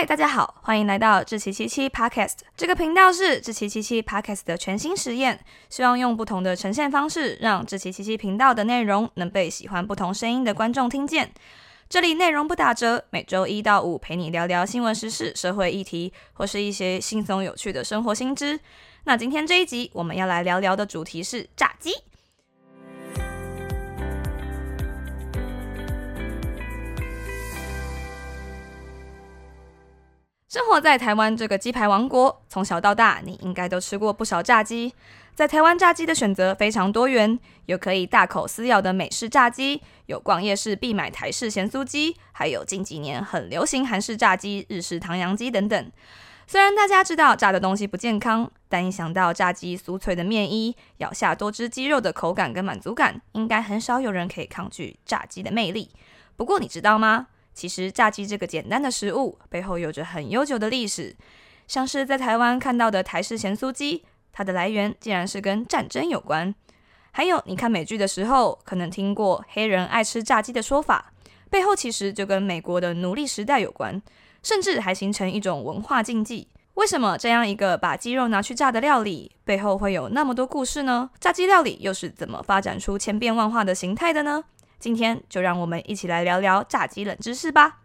嗨，大家好，欢迎来到志奇七七 Podcast。这个频道是志奇七七 Podcast 的全新实验，希望用不同的呈现方式，让志奇七七频道的内容能被喜欢不同声音的观众听见。这里内容不打折，每周一到五陪你聊聊新闻时事、社会议题，或是一些轻松有趣的生活新知。那今天这一集我们要来聊聊的主题是炸鸡。生活在台湾这个鸡排王国，从小到大，你应该都吃过不少炸鸡。在台湾炸鸡的选择非常多元，有可以大口撕咬的美式炸鸡，有逛夜市必买台式咸酥鸡，还有近几年很流行韩式炸鸡、日式唐扬鸡等等。虽然大家知道炸的东西不健康，但一想到炸鸡酥脆的面衣、咬下多汁鸡肉的口感跟满足感，应该很少有人可以抗拒炸鸡的魅力。不过你知道吗？其实炸鸡这个简单的食物背后有着很悠久的历史，像是在台湾看到的台式咸酥鸡，它的来源竟然是跟战争有关。还有你看美剧的时候，可能听过黑人爱吃炸鸡的说法，背后其实就跟美国的奴隶时代有关，甚至还形成一种文化禁忌。为什么这样一个把鸡肉拿去炸的料理背后会有那么多故事呢？炸鸡料理又是怎么发展出千变万化的形态的呢？今天就让我们一起来聊聊炸鸡冷知识吧。